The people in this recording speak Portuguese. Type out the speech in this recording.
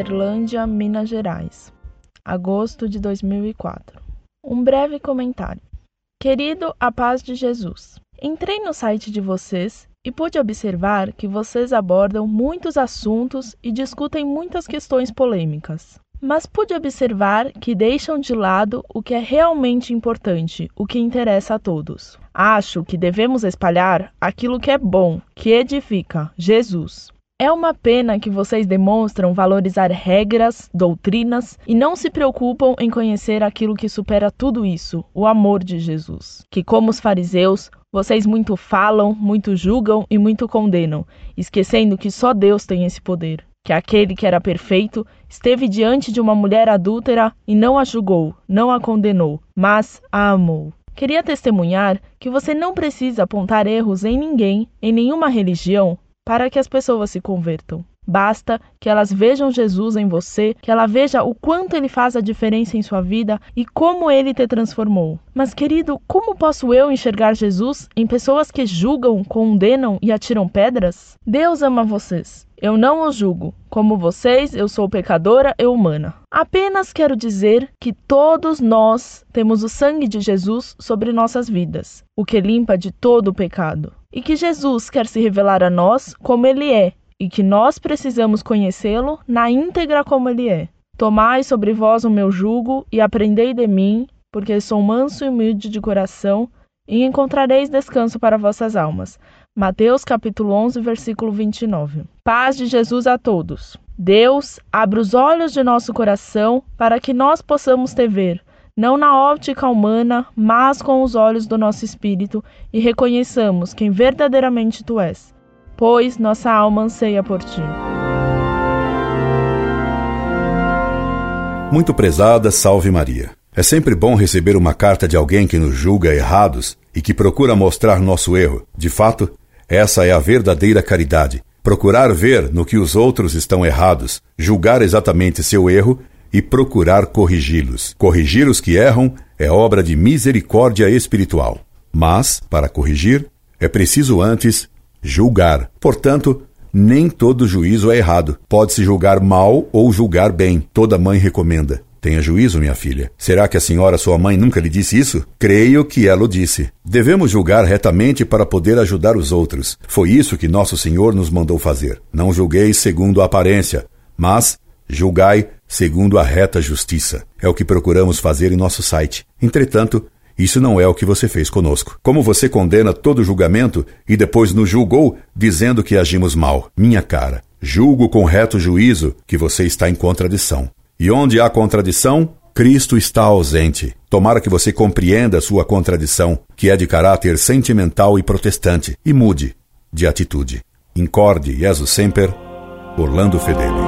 Uberlândia, Minas Gerais, agosto de 2004. Um breve comentário. Querido, a paz de Jesus. Entrei no site de vocês e pude observar que vocês abordam muitos assuntos e discutem muitas questões polêmicas. Mas pude observar que deixam de lado o que é realmente importante, o que interessa a todos. Acho que devemos espalhar aquilo que é bom, que edifica, Jesus. É uma pena que vocês demonstram valorizar regras, doutrinas e não se preocupam em conhecer aquilo que supera tudo isso, o amor de Jesus. Que, como os fariseus, vocês muito falam, muito julgam e muito condenam, esquecendo que só Deus tem esse poder. Que aquele que era perfeito esteve diante de uma mulher adúltera e não a julgou, não a condenou, mas a amou. Queria testemunhar que você não precisa apontar erros em ninguém, em nenhuma religião, para que as pessoas se convertam. Basta que elas vejam Jesus em você, que ela veja o quanto ele faz a diferença em sua vida e como ele te transformou. Mas, querido, como posso eu enxergar Jesus em pessoas que julgam, condenam e atiram pedras? Deus ama vocês. Eu não os julgo. Como vocês, eu sou pecadora e humana. Apenas quero dizer que todos nós temos o sangue de Jesus sobre nossas vidas, o que limpa de todo o pecado. E que Jesus quer se revelar a nós como ele é, e que nós precisamos conhecê-lo na íntegra como ele é. Tomai sobre vós o meu jugo e aprendei de mim, porque sou manso e humilde de coração, e encontrareis descanso para vossas almas Mateus capítulo 11, versículo 29. Paz de Jesus a todos. Deus, abre os olhos de nosso coração para que nós possamos te ver, não na óptica humana, mas com os olhos do nosso espírito e reconheçamos quem verdadeiramente tu és, pois nossa alma anseia por ti. Muito prezada, salve Maria. É sempre bom receber uma carta de alguém que nos julga errados e que procura mostrar nosso erro. De fato, essa é a verdadeira caridade. Procurar ver no que os outros estão errados, julgar exatamente seu erro e procurar corrigi-los. Corrigir os que erram é obra de misericórdia espiritual. Mas, para corrigir, é preciso antes julgar. Portanto, nem todo juízo é errado. Pode-se julgar mal ou julgar bem. Toda mãe recomenda. Tenha juízo, minha filha. Será que a senhora, sua mãe, nunca lhe disse isso? Creio que ela o disse. Devemos julgar retamente para poder ajudar os outros. Foi isso que nosso Senhor nos mandou fazer. Não julgueis segundo a aparência, mas julgai segundo a reta justiça. É o que procuramos fazer em nosso site. Entretanto, isso não é o que você fez conosco. Como você condena todo julgamento e depois nos julgou dizendo que agimos mal? Minha cara, julgo com reto juízo que você está em contradição. E onde há contradição, Cristo está ausente. Tomara que você compreenda sua contradição, que é de caráter sentimental e protestante, e mude de atitude. Incorde Jesus Semper, Orlando Fedeli.